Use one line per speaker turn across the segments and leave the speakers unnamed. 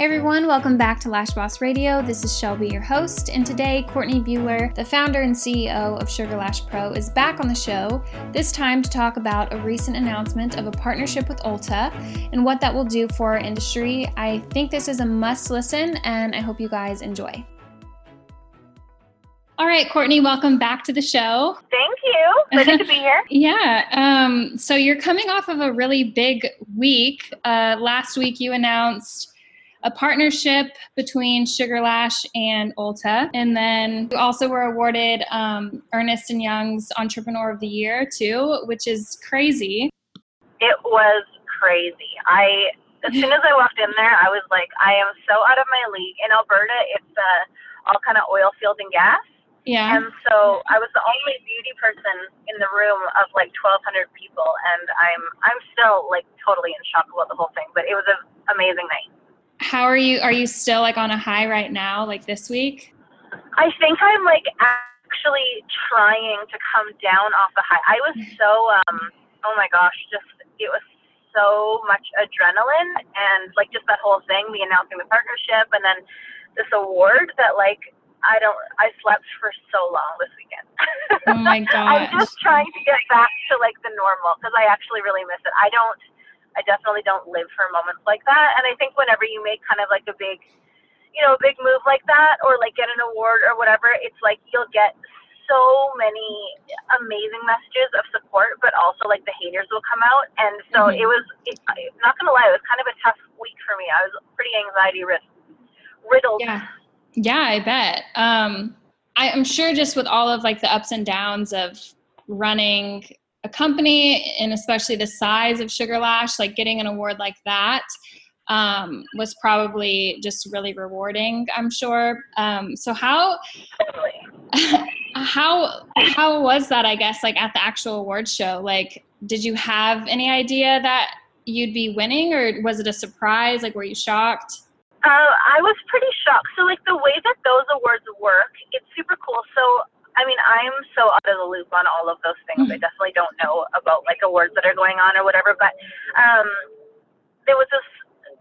Hey everyone, welcome back to Lash Boss Radio. This is Shelby, your host, and today Courtney Buhler, the founder and CEO of Sugar Lash Pro, is back on the show, this time to talk about a recent announcement of a partnership with Ulta and what that will do for our industry. I think this is a must listen, and I hope you guys enjoy. All right, Courtney, welcome back to the show.
Thank you. Ready to be here.
yeah. Um, so you're coming off of a really big week. Uh, last week, you announced a partnership between Sugar Lash and Ulta. And then we also were awarded um, Ernst & Young's Entrepreneur of the Year too, which is crazy.
It was crazy. I as soon as I walked in there, I was like, I am so out of my league. In Alberta, it's uh, all kind of oil field and gas.
Yeah.
And so I was the only beauty person in the room of like 1,200 people, and I'm I'm still like totally in shock about the whole thing. But it was an amazing night
how are you are you still like on a high right now like this week?
I think i'm like actually trying to come down off the high. I was so um oh my gosh just it was so much adrenaline and like just that whole thing the announcing the partnership and then this award that like i don't i slept for so long this weekend.
Oh my god
i'm just trying to get back to like the normal because i actually really miss it. I don't I definitely don't live for moments like that. And I think whenever you make kind of like a big, you know, a big move like that, or like get an award or whatever, it's like you'll get so many amazing messages of support, but also like the haters will come out. And so mm-hmm. it was, it, I'm not gonna lie, it was kind of a tough week for me. I was pretty anxiety riddled.
Yeah, yeah, I bet. Um, I, I'm sure just with all of like the ups and downs of running a company and especially the size of Sugar Lash, like getting an award like that um, was probably just really rewarding. I'm sure. Um, so how how how was that? I guess like at the actual award show, like did you have any idea that you'd be winning, or was it a surprise? Like were you shocked?
Uh, I was pretty shocked. So like the way that those awards work, it's super cool. So I mean, I'm so out of the loop on all of those things. Mm-hmm. I definitely don't know about like awards that are going on or whatever. But um, there was this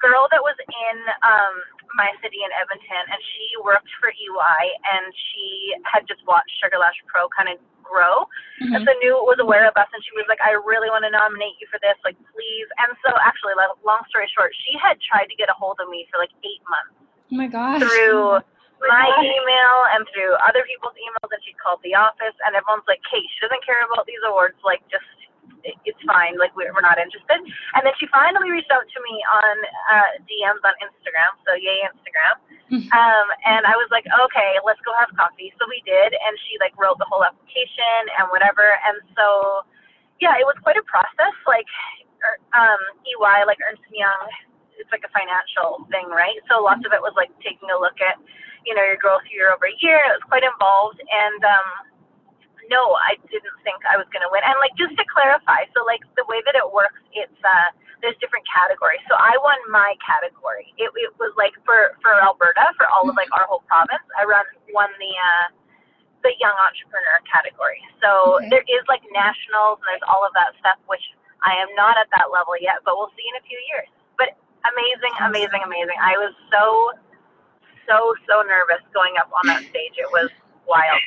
girl that was in um, my city in Edmonton, and she worked for EY, and she had just watched Sugar Lash Pro kind of grow, mm-hmm. and so knew was aware of us, and she was like, "I really want to nominate you for this, like please." And so, actually, long story short, she had tried to get a hold of me for like eight months.
Oh my gosh.
Through my email and through other people's emails, and she called the office, and everyone's like, "Kate, she doesn't care about these awards. Like, just it's fine. Like, we're, we're not interested." And then she finally reached out to me on uh, DMs on Instagram. So yay, Instagram. Mm-hmm. Um, and I was like, "Okay, let's go have coffee." So we did, and she like wrote the whole application and whatever. And so, yeah, it was quite a process. Like, er, um, EY, like Ernst Young, it's like a financial thing, right? So lots of it was like taking a look at you know, your growth year over year. It was quite involved. And um, no, I didn't think I was going to win. And like, just to clarify, so like the way that it works, it's, uh, there's different categories. So I won my category. It, it was like for, for Alberta, for all of like our whole province, I run, won the, uh, the young entrepreneur category. So okay. there is like nationals and there's all of that stuff, which I am not at that level yet, but we'll see in a few years. Amazing, amazing, amazing. I was so so so nervous going up on that stage. It was wild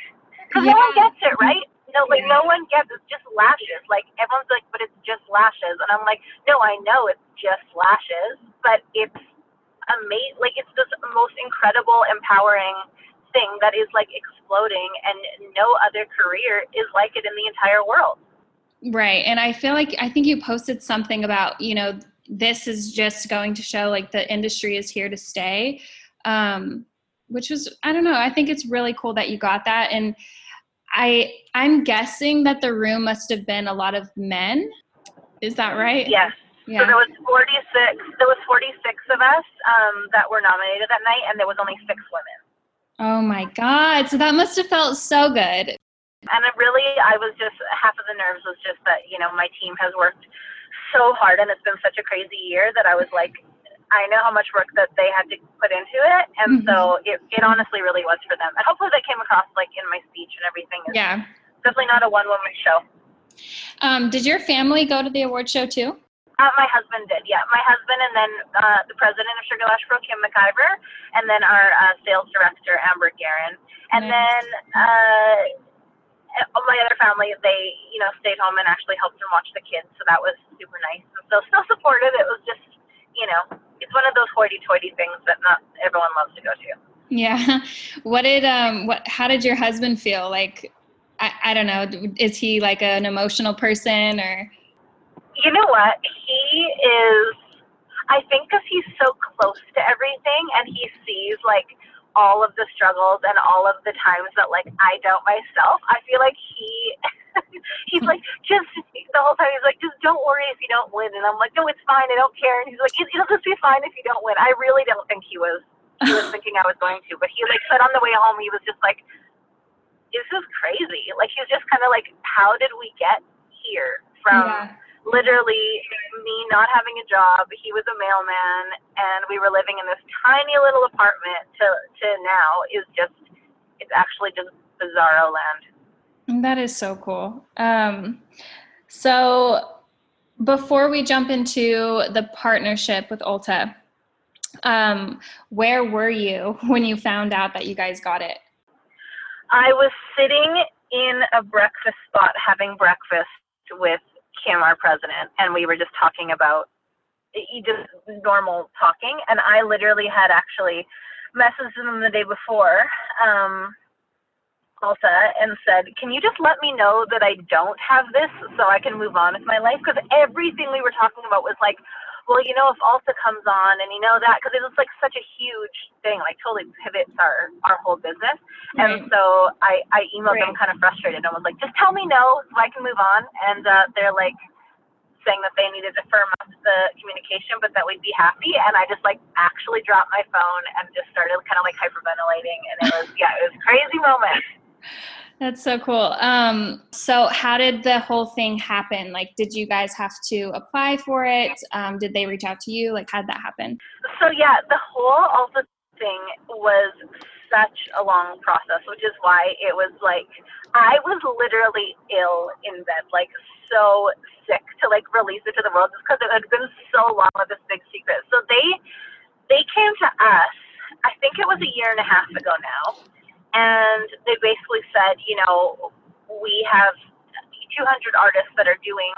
because yeah. no one gets it right. No, like no one gets it's just lashes. Like everyone's like, but it's just lashes, and I'm like, no, I know it's just lashes, but it's amazing. Like it's this most incredible, empowering thing that is like exploding, and no other career is like it in the entire world.
Right, and I feel like I think you posted something about you know this is just going to show like the industry is here to stay um, which was I don't know. I think it's really cool that you got that, and I I'm guessing that the room must have been a lot of men. Is that right?
Yes. Yeah. So there was 46. There was 46 of us um, that were nominated that night, and there was only six women.
Oh my God! So that must have felt so good.
And it really, I was just half of the nerves was just that you know my team has worked so hard, and it's been such a crazy year that I was like, I know how much work that they had to put into it, and mm-hmm. so it, it honestly really was for them. And hopefully that came across like in my speech and everything. It's
yeah,
definitely not a one woman show.
Um, did your family go to the award show too?
Uh, my husband did, yeah. My husband and then uh, the president of Sugar Lash Pro, Kim McIver, and then our uh, sales director, Amber Guerin. And nice. then uh, my other family, they, you know, stayed home and actually helped them watch the kids. So that was super nice. And so still supportive. It was just, you know, it's one of those hoity-toity things that not everyone loves to go to.
Yeah. What did, um, what, how did your husband feel? Like, I, I don't know, is he like an emotional person or?
You know what? He is, I think because he's so close to everything and he sees like all of the struggles and all of the times that like I don't myself, I feel like he, he's like, just the whole time he's like, just don't worry if you don't win. And I'm like, no, it's fine. I don't care. And he's like, it'll just be fine if you don't win. I really don't think he was, he was thinking I was going to, but he like said on the way home, he was just like, this is crazy. Like he was just kind of like, how did we get here from, yeah literally me not having a job. He was a mailman, and we were living in this tiny little apartment. To to now is just it's actually just bizarro land.
That is so cool. Um, so before we jump into the partnership with Ulta, um, where were you when you found out that you guys got it?
I was sitting in a breakfast spot having breakfast with Kim, our president, and we were just talking about just normal talking. And I literally had actually messaged them the day before, um, Ulta, and said, "Can you just let me know that I don't have this so I can move on with my life?" Because everything we were talking about was like well, you know, if Ulta comes on and you know that, because it was like such a huge thing, like totally pivots our, our whole business. Right. And so I, I emailed right. them kind of frustrated and was like, just tell me no so I can move on. And uh, they're like, saying that they needed to firm up the communication, but that we'd be happy. And I just like actually dropped my phone and just started kind of like hyperventilating. And it was, yeah, it was crazy moment.
That's so cool. Um, so, how did the whole thing happen? Like, did you guys have to apply for it? Um, did they reach out to you? Like, how did that happen?
So, yeah, the whole Ulta thing was such a long process, which is why it was like I was literally ill in bed, like so sick to like release it to the world, just because it had been so long of this big secret. So they they came to us. I think it was a year and a half ago now and they basically said, you know, we have 200 artists that are doing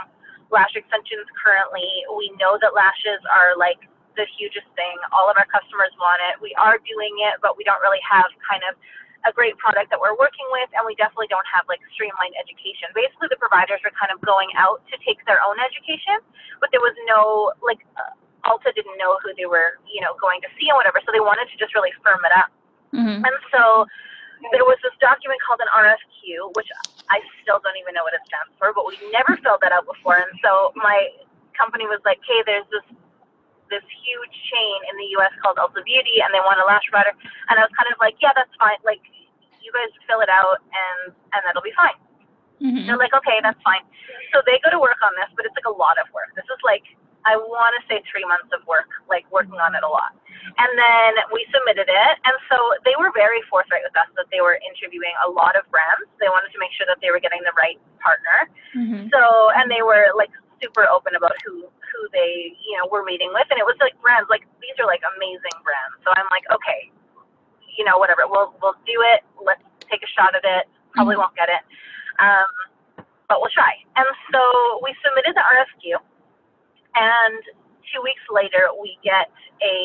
lash extensions currently. We know that lashes are like the hugest thing. All of our customers want it. We are doing it, but we don't really have kind of a great product that we're working with, and we definitely don't have like streamlined education. Basically, the providers are kind of going out to take their own education, but there was no like uh, Ulta didn't know who they were, you know, going to see and whatever. So they wanted to just really firm it up. Mm-hmm. And so there was this document called an RFQ, which I still don't even know what it stands for, but we never filled that out before. And so my company was like, "Hey, there's this this huge chain in the U.S. called Ulta Beauty, and they want a lash provider." And I was kind of like, "Yeah, that's fine. Like, you guys fill it out, and and that'll be fine." Mm-hmm. They're like, "Okay, that's fine." So they go to work on this, but it's like a lot of work. This is like I want to say three months of work, like working on it a lot. And then we submitted it. And so they were very forthright with us that they were interviewing a lot of brands. They wanted to make sure that they were getting the right partner. Mm-hmm. So, and they were like super open about who, who they, you know, were meeting with. And it was like brands, like these are like amazing brands. So I'm like, okay, you know, whatever, we'll, we'll do it. Let's take a shot at it. Probably mm-hmm. won't get it. Um, but we'll try. And so we submitted the RFQ and two weeks later, we get a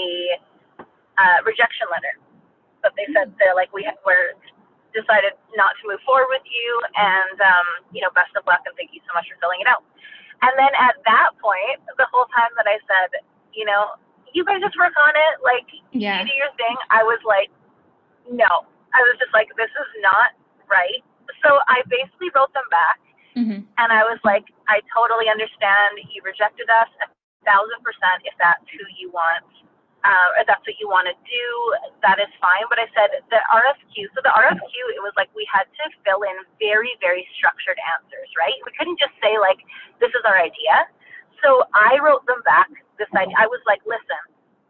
uh, rejection letter. But they said they're like, we ha- we're decided not to move forward with you, and um, you know, best of luck, and thank you so much for filling it out. And then at that point, the whole time that I said, you know, you guys just work on it, like yeah. you do your thing. I was like, no. I was just like, this is not right. So I basically wrote them back Mm-hmm. And I was like, I totally understand. You rejected us a thousand percent if that's who you want, uh, if that's what you want to do, that is fine. But I said the RFQ, so the RFQ, it was like we had to fill in very, very structured answers, right? We couldn't just say, like, this is our idea. So I wrote them back this idea. I was like, listen,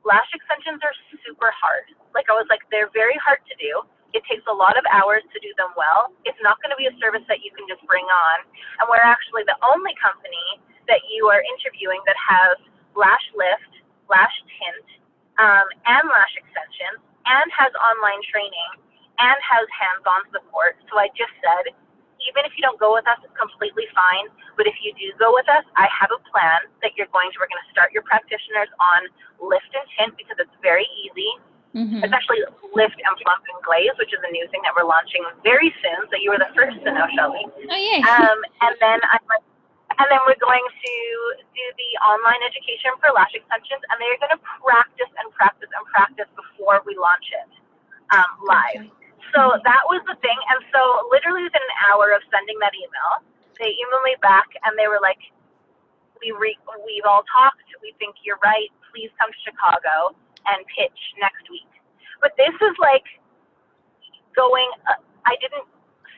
lash extensions are super hard. Like, I was like, they're very hard to do it takes a lot of hours to do them well. It's not going to be a service that you can just bring on. And we're actually the only company that you are interviewing that has lash lift, lash tint, um, and lash extensions, and has online training, and has hands-on support. So I just said, even if you don't go with us, it's completely fine. But if you do go with us, I have a plan that you're going to. We're going to start your practitioners on lift and tint because it's very easy. Mm-hmm. It's actually lift and plump and glaze, which is a new thing that we're launching very soon. So you were the first to know, Shelby.
Oh yeah.
Um, and then I'm like, and then we're going to do the online education for lash extensions, and they're going to practice and practice and practice before we launch it um, live. Okay. So that was the thing. And so literally within an hour of sending that email, they emailed me back and they were like, we re- we've all talked. We think you're right. Please come to Chicago and pitch next week. But this is like going, uh, I didn't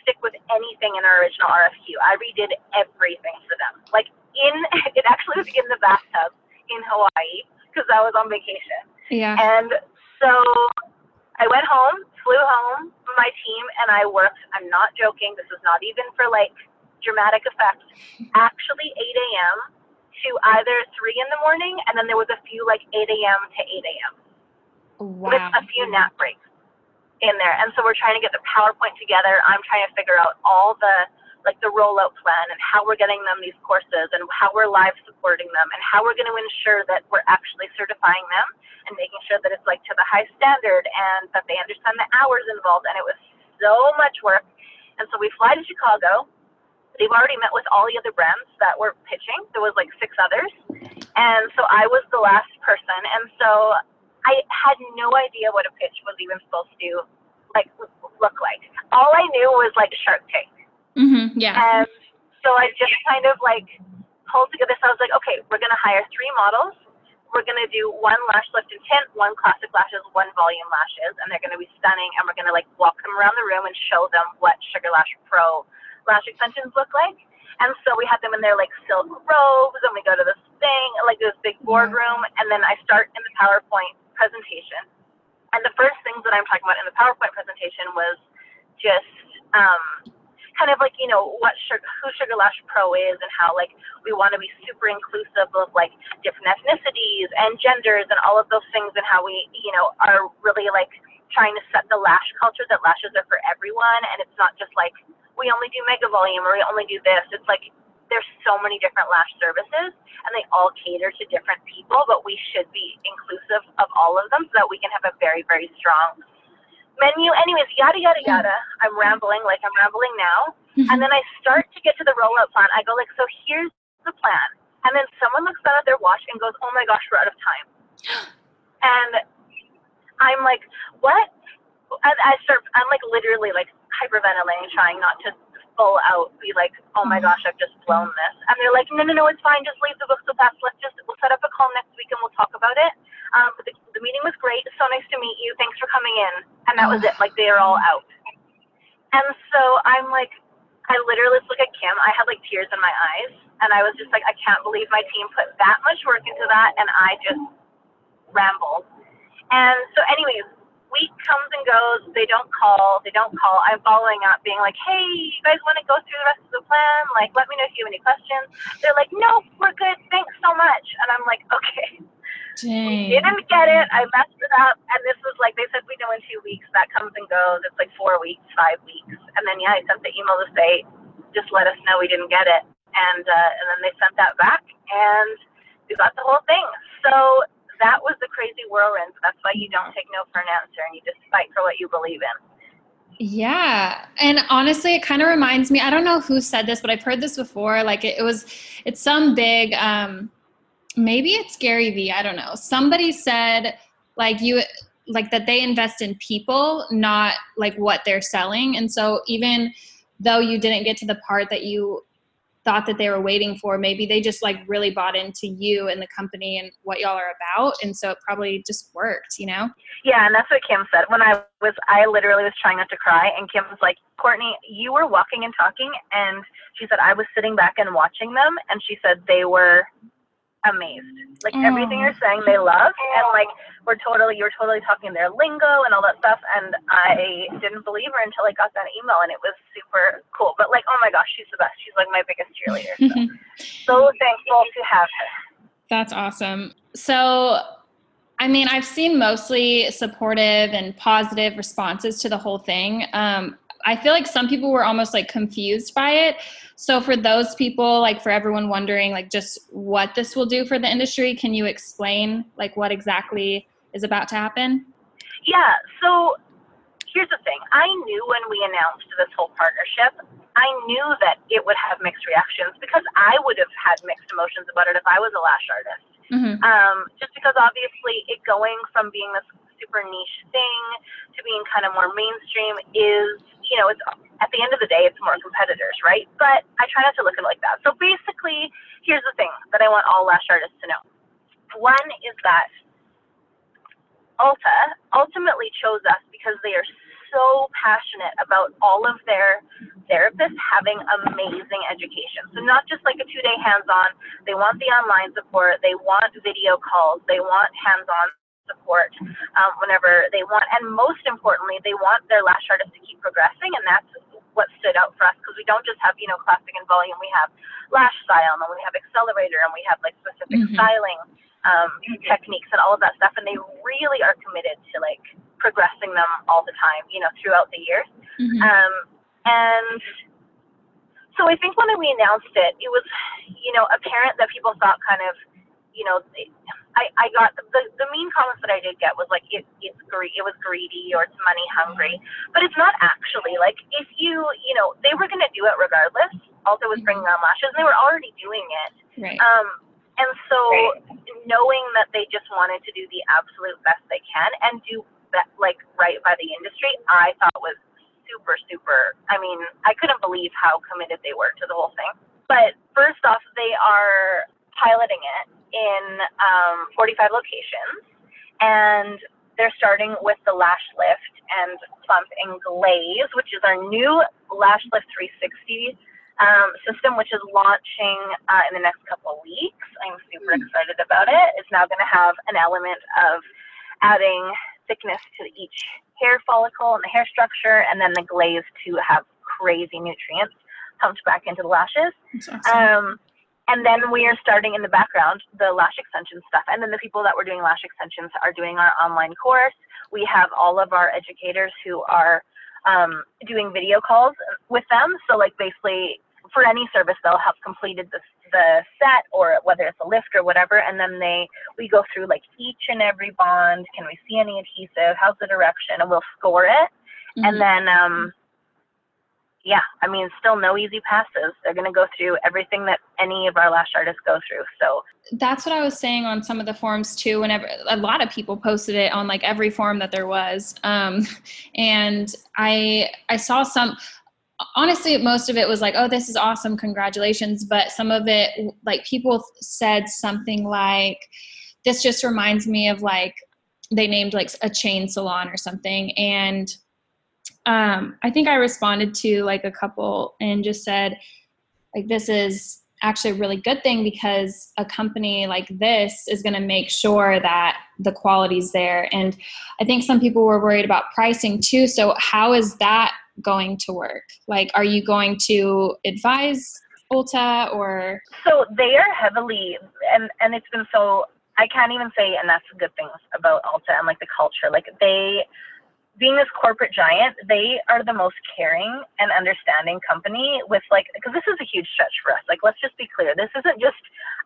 stick with anything in our original RFQ. I redid everything for them. Like in, it actually was in the bathtub in Hawaii because I was on vacation.
Yeah.
And so I went home, flew home, my team and I worked, I'm not joking, this is not even for like dramatic effect, actually 8 a.m. to either 3 in the morning, and then there was a few like 8 a.m. to 8 a.m.
Wow.
With a few nap breaks in there. And so we're trying to get the PowerPoint together. I'm trying to figure out all the like the rollout plan and how we're getting them these courses and how we're live supporting them and how we're going to ensure that we're actually certifying them and making sure that it's like to the high standard and that they understand the hours involved. And it was so much work. And so we fly to Chicago. They've already met with all the other brands that were pitching. There was like six others. And so I was the last person. And so I had no idea what a pitch was even supposed to like look like. All I knew was like Shark Tank.
Mm-hmm, yeah.
And so I just kind of like pulled together. So I was like, okay, we're going to hire three models. We're going to do one lash lift and tint, one classic lashes, one volume lashes, and they're going to be stunning. And we're going to like walk them around the room and show them what Sugar Lash Pro lash extensions look like. And so we had them in their like silk robes, and we go to this thing, like this big boardroom, and then I start in the PowerPoint presentation. And the first things that I'm talking about in the PowerPoint presentation was just um, kind of like you know what sugar, who Sugar Lash Pro is and how like we want to be super inclusive of like different ethnicities and genders and all of those things and how we you know are really like trying to set the lash culture that lashes are for everyone and it's not just like we only do mega volume or we only do this. It's like there's so many different lash services and they all cater to different people, but we should be inclusive of all of them so that we can have a very, very strong menu. Anyways, yada yada yada. I'm rambling like I'm rambling now, mm-hmm. and then I start to get to the rollout plan. I go like, so here's the plan, and then someone looks down at their watch and goes, oh my gosh, we're out of time, and I'm like, what? And I start. I'm like literally like hyperventilating, trying not to full out be like, oh my mm-hmm. gosh, I've just blown this. And they're like, no, no, no, it's fine. Just leave the book so fast. Let's just, we'll set up a call next week and we'll talk about it. Um, but the, the meeting was great. So nice to meet you. Thanks for coming in. And that was it. Like they are all out. And so I'm like, I literally look at Kim. I had like tears in my eyes. And I was just like, I can't believe my team put that much work into that. And I just rambled. And so, anyways, week comes and goes. They don't call. They don't call. I'm following up, being like, "Hey, you guys want to go through the rest of the plan? Like, let me know if you have any questions." They're like, "No, we're good. Thanks so much." And I'm like, "Okay."
Dang.
Didn't get it. I messed it up. And this was like they said we know in two weeks. That comes and goes. It's like four weeks, five weeks, and then yeah, I sent the email to say, "Just let us know we didn't get it." And uh, and then they sent that back, and we got the whole thing. So that was the crazy whirlwind. That's why you don't take no for an answer and you just fight for what you believe in.
Yeah. And honestly, it kind of reminds me, I don't know who said this, but I've heard this before. Like it, it was, it's some big, um, maybe it's Gary Vee. I don't know. Somebody said like you, like that they invest in people, not like what they're selling. And so even though you didn't get to the part that you thought that they were waiting for. Maybe they just like really bought into you and the company and what y'all are about and so it probably just worked you know?
Yeah and that's what kim said. When i was i literally was trying not to cry and kim was like courtney you were walking and talking and she said i was sitting back and watching them and she said they were amazed. Like mm. everything you're saying, they love, and like we're totally, you're totally talking their lingo and all that stuff. And I didn't believe her until I got that email, and it was super cool. But like, oh my gosh, she's the best. She's like my biggest cheerleader. So, so thankful to have her.
That's awesome. So. I mean, I've seen mostly supportive and positive responses to the whole thing. Um, I feel like some people were almost like confused by it. So for those people, like for everyone wondering, like just what this will do for the industry, can you explain like what exactly is about to happen?
Yeah. So here's the thing. I knew when we announced this whole partnership, I knew that it would have mixed reactions because I would have had mixed emotions about it if I was a lash artist. Mm-hmm. Um, just because obviously it going from being this super niche thing to being kind of more mainstream is, you know, it's at the end of the day, it's more competitors, right? But I try not to look at it like that. So basically, here's the thing that I want all lash artists to know. One is that Ulta ultimately chose us because they are so passionate about all of their therapists having amazing education. So not just like a two-day hands-on. They want the online support. They want video calls. They want hands-on support um, whenever they want. And most importantly, they want their lash artists to keep progressing, and that's what stood out for us because we don't just have you know classic and volume. We have lash style, and we have accelerator, and we have like specific mm-hmm. styling um, techniques and all of that stuff. And they really are committed to like progressing them all the time, you know, throughout the years. Mm-hmm. Um, and so I think when we announced it, it was, you know, apparent that people thought kind of, you know, I, I got the, the mean comments that I did get was like it it's greedy it was greedy or it's money hungry. But it's not actually like if you you know they were gonna do it regardless. Ulta was bringing on lashes and they were already doing it.
Right.
um and so right. knowing that they just wanted to do the absolute best they can and do that like right by the industry I thought was super super I mean I couldn't believe how committed they were to the whole thing. But first off they are piloting it in um, 45 locations, and they're starting with the Lash Lift and Plump and Glaze, which is our new Lash Lift 360 um, system, which is launching uh, in the next couple of weeks. I'm super mm. excited about it. It's now going to have an element of adding thickness to each hair follicle and the hair structure, and then the glaze to have crazy nutrients pumped back into the lashes. Awesome. Um, and then we are starting in the background the lash extension stuff. And then the people that were doing lash extensions are doing our online course. We have all of our educators who are um, doing video calls with them. So like basically for any service, they'll have completed the, the set or whether it's a lift or whatever. And then they, we go through like each and every bond. Can we see any adhesive? How's the direction? And we'll score it. Mm-hmm. And then, um, yeah, I mean, still no easy passes. They're going to go through everything that any of our lash artists go through. So
that's what I was saying on some of the forums too. Whenever a lot of people posted it on like every forum that there was, um, and I I saw some. Honestly, most of it was like, "Oh, this is awesome, congratulations!" But some of it, like people said something like, "This just reminds me of like." They named like a chain salon or something, and um, I think I responded to like a couple and just said, like, this is actually a really good thing because a company like this is going to make sure that the quality's there. And I think some people were worried about pricing too. So, how is that going to work? Like, are you going to advise Ulta or?
So, they are heavily, and, and it's been so, I can't even say enough good things about Ulta and like the culture. Like, they, being this corporate giant, they are the most caring and understanding company with like, because this is a huge stretch for us. Like, let's just be clear. This isn't just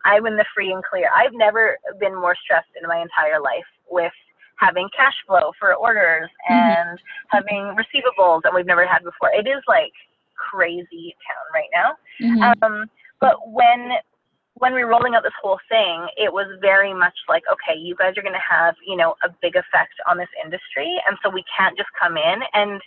I'm in the free and clear. I've never been more stressed in my entire life with having cash flow for orders mm-hmm. and mm-hmm. having receivables that we've never had before. It is like crazy town right now. Mm-hmm. Um, but when when we were rolling out this whole thing, it was very much like, okay, you guys are going to have, you know, a big effect on this industry. And so we can't just come in and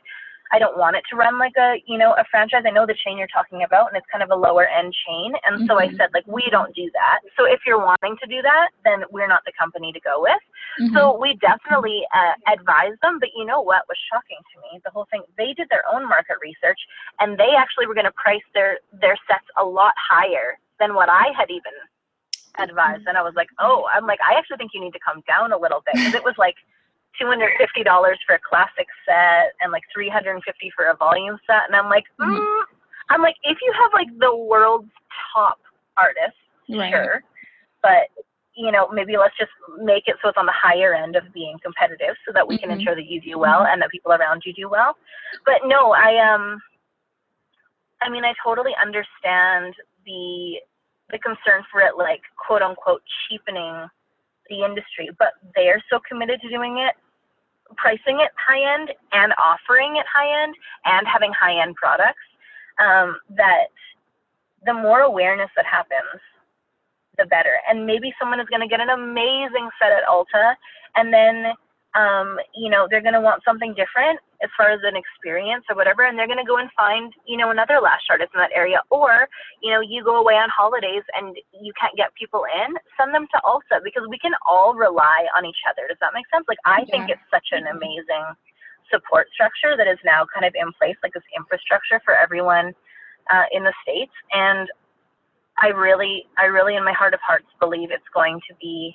I don't want it to run like a, you know, a franchise. I know the chain you're talking about and it's kind of a lower end chain. And mm-hmm. so I mm-hmm. said, like, we don't do that. So if you're wanting to do that, then we're not the company to go with. Mm-hmm. So we definitely uh, advise them. But you know what was shocking to me? The whole thing, they did their own market research and they actually were going to price their, their sets a lot higher than what I had even advised. And I was like, oh, I'm like, I actually think you need to come down a little bit because it was like $250 for a classic set and like 350 for a volume set. And I'm like, mm, mm I'm like, if you have like the world's top artists, right. sure, but you know, maybe let's just make it so it's on the higher end of being competitive so that we mm-hmm. can ensure that you do well and that people around you do well. But no, I um I mean I totally understand the the concern for it like quote unquote cheapening the industry, but they're so committed to doing it, pricing it high end and offering it high end and having high end products, um, that the more awareness that happens, the better. And maybe someone is going to get an amazing set at Ulta, and then um, you know, they're going to want something different as far as an experience or whatever, and they're going to go and find, you know, another lash artist in that area. Or, you know, you go away on holidays and you can't get people in, send them to Ulta because we can all rely on each other. Does that make sense? Like, I yeah. think it's such an amazing support structure that is now kind of in place, like this infrastructure for everyone uh, in the States. And I really, I really, in my heart of hearts, believe it's going to be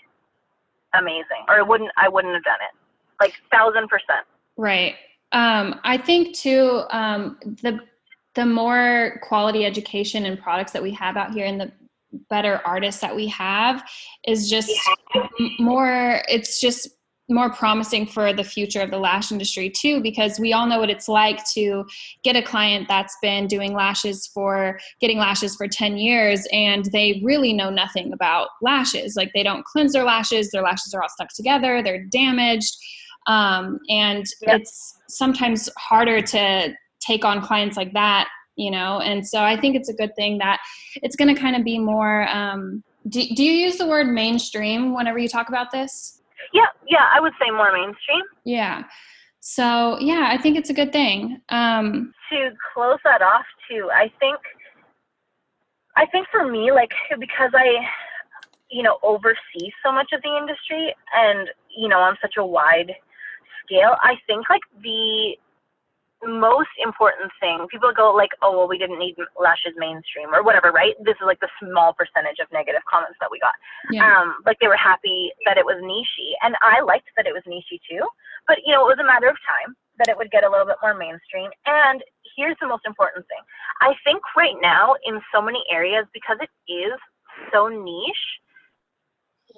amazing. Or I wouldn't, I wouldn't have done it. Like thousand percent.
Right. Um, I think too, um, the the more quality education and products that we have out here, and the better artists that we have, is just yeah. more. It's just more promising for the future of the lash industry too because we all know what it's like to get a client that's been doing lashes for getting lashes for 10 years and they really know nothing about lashes like they don't cleanse their lashes their lashes are all stuck together they're damaged um, and yep. it's sometimes harder to take on clients like that you know and so i think it's a good thing that it's going to kind of be more um, do, do you use the word mainstream whenever you talk about this
yeah, yeah, I would say more mainstream.
Yeah. So yeah, I think it's a good thing. Um,
to close that off too, I think, I think for me, like because I, you know, oversee so much of the industry, and you know, i'm such a wide scale, I think like the most important thing people go like oh well we didn't need lashes mainstream or whatever right? This is like the small percentage of negative comments that we got. Yeah. um like they were happy that it was nichey and i liked that it was nichey too. But you know it was a matter of time that it would get a little bit more mainstream and here's the most important thing. I think right now in so many areas because it is so niche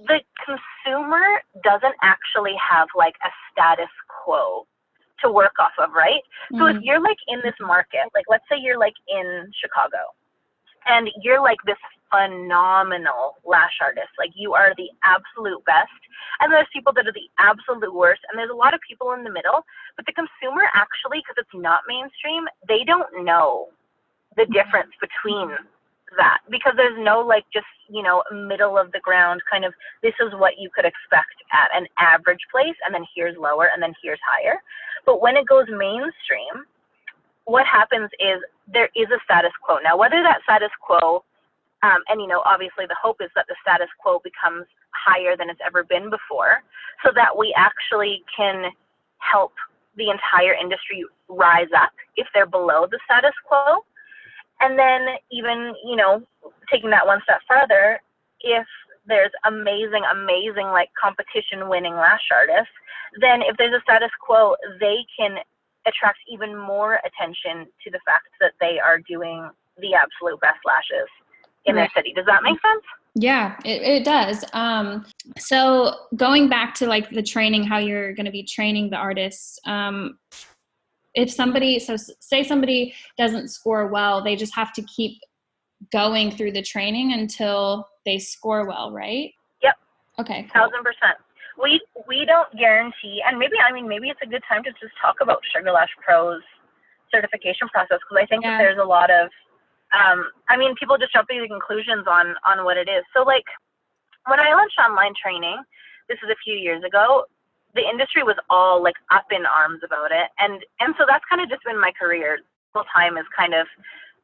the consumer doesn't actually have like a status quo to work off of, right? Mm-hmm. So if mm-hmm. you're like in this market, like let's say you're like in Chicago and you're like this phenomenal lash artist, like you are the absolute best. And there's people that are the absolute worst. And there's a lot of people in the middle. But the consumer actually, because it's not mainstream, they don't know the mm-hmm. difference between that because there's no like just you know middle of the ground kind of this is what you could expect at an average place and then here's lower and then here's higher. But when it goes mainstream what happens is there is a status quo. Now whether that status quo um, and you know obviously the hope is that the status quo becomes higher than it's ever been before so that we actually can help the entire industry rise up if they're below the status quo and then even, you know, taking that one step further, if there's amazing, amazing like competition winning lash artists, then if there's a status quo, they can attract even more attention to the fact that they are doing the absolute best lashes in right. their city. Does that make sense?
Yeah, it, it does. Um, so going back to like the training, how you're going to be training the artists, um, if somebody so say somebody doesn't score well they just have to keep going through the training until they score well right
yep
okay
cool. thousand percent we we don't guarantee and maybe i mean maybe it's a good time to just talk about sugar lash pros certification process because i think yeah. that there's a lot of um, i mean people just jump to the conclusions on on what it is so like when i launched online training this is a few years ago the industry was all like up in arms about it and and so that's kind of just been my career full time is kind of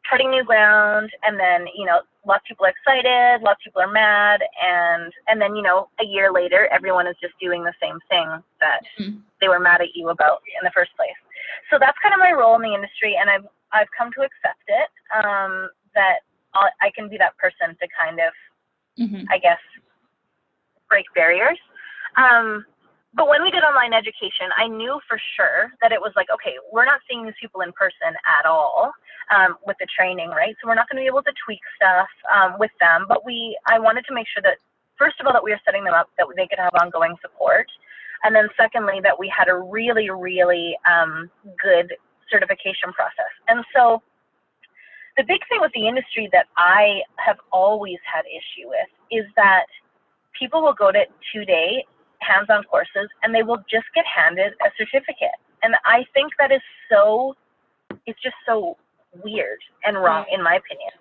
treading new ground and then you know lots of people are excited lots of people are mad and and then you know a year later everyone is just doing the same thing that mm-hmm. they were mad at you about in the first place so that's kind of my role in the industry and i've i've come to accept it um, that I'll, i can be that person to kind of mm-hmm. i guess break barriers. Um, but when we did online education, I knew for sure that it was like, okay, we're not seeing these people in person at all um, with the training, right? So we're not going to be able to tweak stuff um, with them. But we, I wanted to make sure that, first of all, that we were setting them up that they could have ongoing support, and then secondly, that we had a really, really um, good certification process. And so the big thing with the industry that I have always had issue with is that people will go to two day hands-on courses and they will just get handed a certificate. And I think that is so, it's just so weird and wrong in my opinion.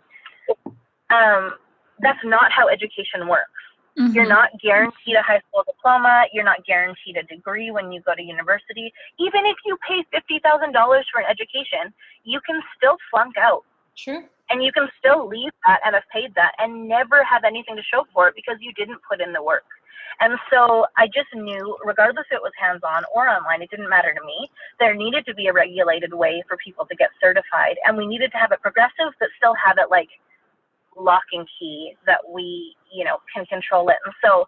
Um, that's not how education works. Mm-hmm. You're not guaranteed a high school diploma. You're not guaranteed a degree when you go to university. Even if you pay $50,000 for an education, you can still flunk out.
Sure.
And you can still leave that and have paid that and never have anything to show for it because you didn't put in the work. And so I just knew, regardless if it was hands on or online, it didn't matter to me. There needed to be a regulated way for people to get certified. And we needed to have it progressive, but still have it like lock and key that we, you know, can control it. And so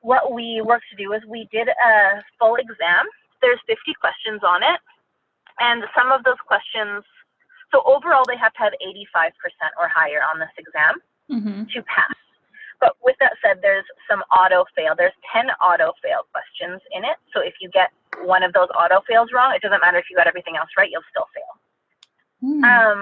what we worked to do is we did a full exam. There's 50 questions on it. And some of those questions, so overall, they have to have 85% or higher on this exam mm-hmm. to pass. But with that said, there's some auto fail. There's 10 auto fail questions in it. So if you get one of those auto fails wrong, it doesn't matter if you got everything else right, you'll still fail. Mm. Um,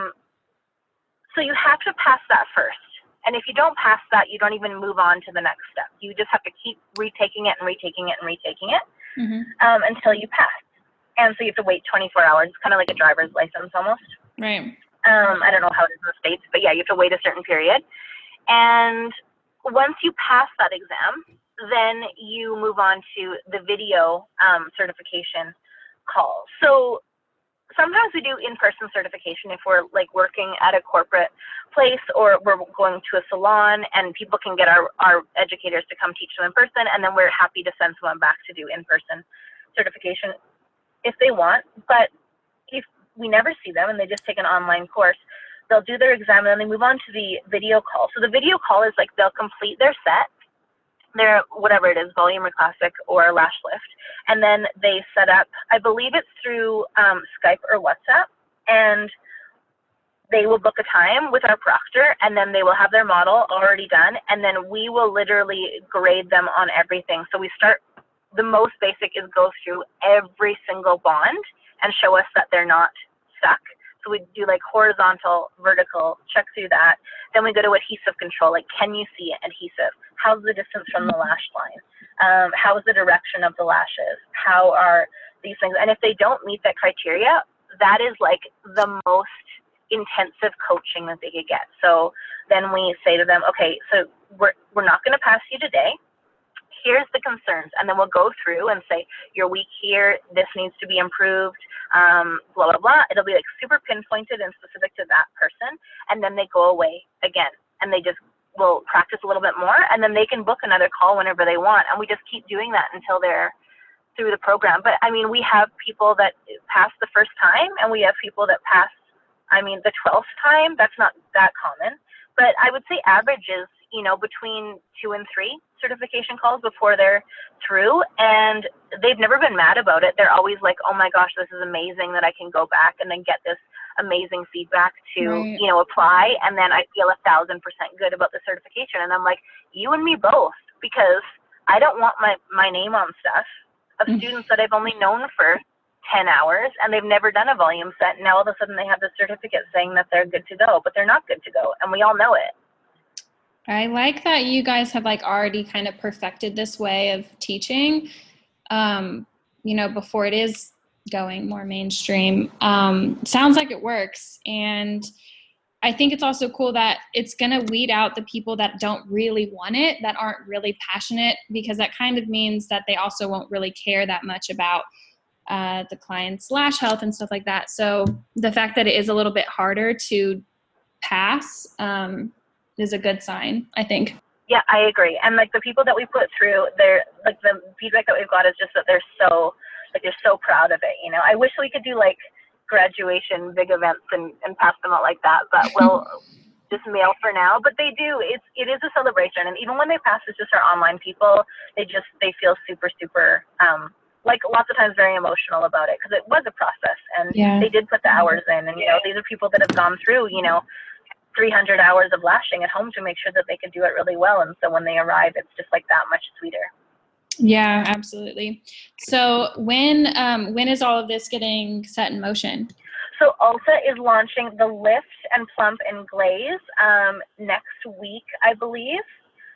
so you have to pass that first. And if you don't pass that, you don't even move on to the next step. You just have to keep retaking it and retaking it and retaking it mm-hmm. um, until you pass. And so you have to wait 24 hours. It's kind of like a driver's license almost.
Right.
Um, I don't know how it is in the States, but yeah, you have to wait a certain period. And once you pass that exam, then you move on to the video um, certification call. So sometimes we do in-person certification if we're like working at a corporate place or we're going to a salon and people can get our, our educators to come teach them in person and then we're happy to send someone back to do in-person certification if they want. But if we never see them and they just take an online course, they'll do their exam and then they move on to the video call. So the video call is like they'll complete their set, their whatever it is, volume or classic or lash lift, and then they set up. I believe it's through um, Skype or WhatsApp, and they will book a time with our proctor, and then they will have their model already done, and then we will literally grade them on everything. So we start. The most basic is go through every single bond and show us that they're not stuck so we do like horizontal, vertical, check through that. Then we go to adhesive control, like can you see adhesive? How's the distance from the lash line? Um, how is the direction of the lashes? How are these things? And if they don't meet that criteria, that is like the most intensive coaching that they could get. So then we say to them, okay, so we're, we're not going to pass you today here's the concerns, and then we'll go through and say, you're weak here, this needs to be improved, um, blah, blah, blah. It'll be like super pinpointed and specific to that person, and then they go away again, and they just will practice a little bit more, and then they can book another call whenever they want, and we just keep doing that until they're through the program. But I mean, we have people that pass the first time, and we have people that pass, I mean, the 12th time. That's not that common. But I would say average is you know, between two and three certification calls before they're through. And they've never been mad about it. They're always like, oh my gosh, this is amazing that I can go back and then get this amazing feedback to, right. you know, apply. And then I feel a thousand percent good about the certification. And I'm like, you and me both, because I don't want my, my name on stuff of mm. students that I've only known for 10 hours and they've never done a volume set. And now all of a sudden they have the certificate saying that they're good to go, but they're not good to go. And we all know it.
I like that you guys have like already kind of perfected this way of teaching, um, you know, before it is going more mainstream. Um, sounds like it works. And I think it's also cool that it's going to weed out the people that don't really want it, that aren't really passionate, because that kind of means that they also won't really care that much about uh, the client's lash health and stuff like that. So the fact that it is a little bit harder to pass um, is a good sign, I think.
Yeah, I agree. And like the people that we put through, they're like the feedback that we've got is just that they're so like they're so proud of it. You know, I wish we could do like graduation big events and and pass them out like that, but we'll just mail for now, but they do. It's it is a celebration, and even when they pass it's just our online people, they just they feel super super um, like lots of times very emotional about it because it was a process, and yeah. they did put the hours in, and you know these are people that have gone through you know 300 hours of lashing at home to make sure that they could do it really well, and so when they arrive, it's just like that much sweeter.
Yeah, absolutely. So when um, when is all of this getting set in motion?
So Ulta is launching the Lift and Plump and Glaze um, next week, I believe,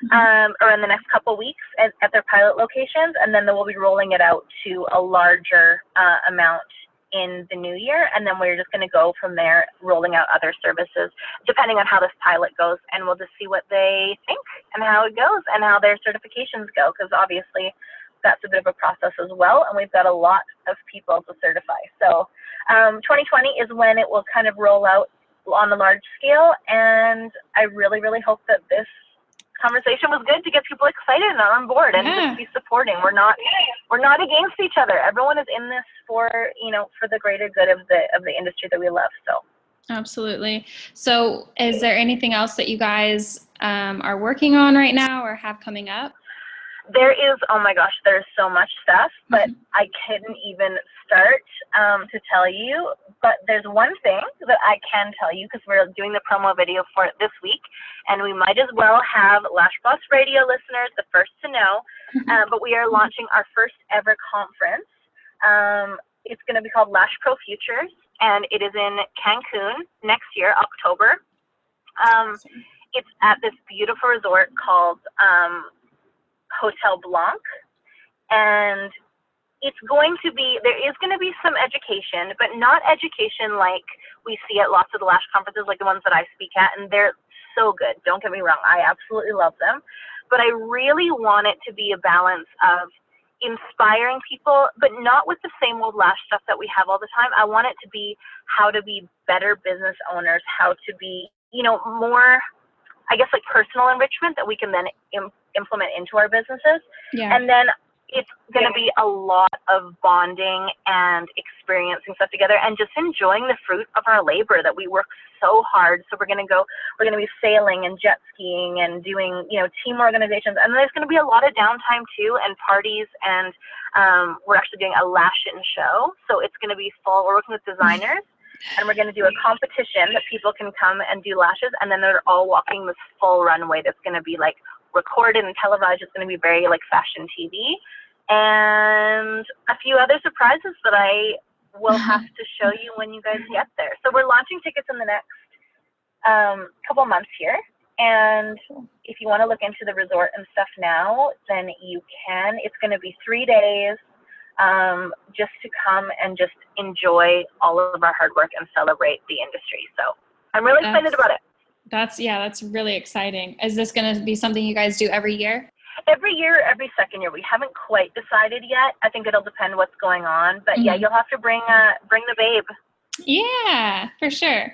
mm-hmm. um, or in the next couple weeks at, at, their pilot locations, and then they will be rolling it out to a larger uh, amount in the new year, and then we're just going to go from there, rolling out other services depending on how this pilot goes, and we'll just see what they think and how it goes and how their certifications go, because obviously that's a bit of a process as well, and we've got a lot of people to certify. So um, 2020 is when it will kind of roll out on the large scale, and I really, really hope that this conversation was good to get people excited and on board and yeah. just be supporting. We're not we're not against each other. Everyone is in this for you know for the greater good of the of the industry that we love. So
absolutely. So is there anything else that you guys um, are working on right now or have coming up?
There is oh my gosh there's so much stuff but mm-hmm. i couldn't even start um, to tell you. But there's one thing that i can tell you because we're doing the promo video for it this week and we might as well have lash boss radio listeners the first to know uh, but we are launching our first ever conference. Um, it's going to be called lash pro futures and it is in cancun next year october. Um, it's at this beautiful resort called um, Hotel Blanc. And it's going to be, there is going to be some education, but not education like we see at lots of the lash conferences, like the ones that I speak at. And they're so good. Don't get me wrong. I absolutely love them. But I really want it to be a balance of inspiring people, but not with the same old lash stuff that we have all the time. I want it to be how to be better business owners, how to be, you know, more, I guess, like personal enrichment that we can then implement into our businesses. Yeah. And then it's going to be a lot of bonding and experiencing stuff together and just enjoying the fruit of our labor that we work so hard. So we're going to go, we're going to be sailing and jet skiing and doing, you know, team organizations. And there's going to be a lot of downtime too and parties. And um, we're actually doing a lash in show. So it's going to be full. We're working with designers. and we're going to do a competition that people can come and do lashes and then they're all walking this full runway that's going to be like recorded and televised. It's going to be very like fashion TV, and a few other surprises that I will have to show you when you guys get there. So we're launching tickets in the next um, couple months here. And if you want to look into the resort and stuff now, then you can. It's going to be three days um, just to come and just enjoy all of our hard work and celebrate the industry. So I'm really excited about it.
That's yeah, that's really exciting. Is this going to be something you guys do every year?
Every year, every second year. We haven't quite decided yet. I think it'll depend what's going on, but mm-hmm. yeah, you'll have to bring uh bring the babe.
Yeah, for sure.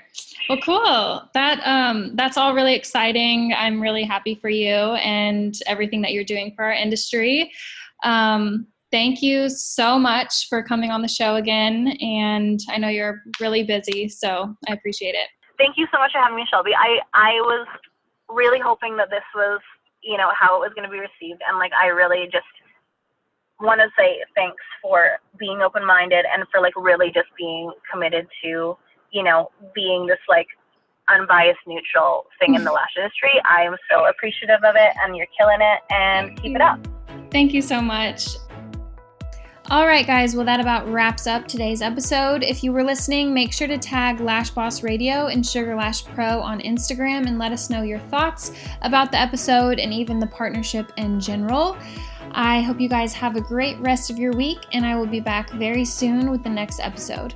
Well, cool. That um that's all really exciting. I'm really happy for you and everything that you're doing for our industry. Um thank you so much for coming on the show again and I know you're really busy, so I appreciate it
thank you so much for having me, Shelby. I I was really hoping that this was you know how it was going to be received, and like I really just want to say thanks for being open minded and for like really just being committed to you know being this like unbiased neutral thing in the mm-hmm. lash industry. I am so appreciative of it, and you're killing it, and keep it up.
Thank you so much. All right, guys, well, that about wraps up today's episode. If you were listening, make sure to tag Lash Boss Radio and Sugar Lash Pro on Instagram and let us know your thoughts about the episode and even the partnership in general. I hope you guys have a great rest of your week, and I will be back very soon with the next episode.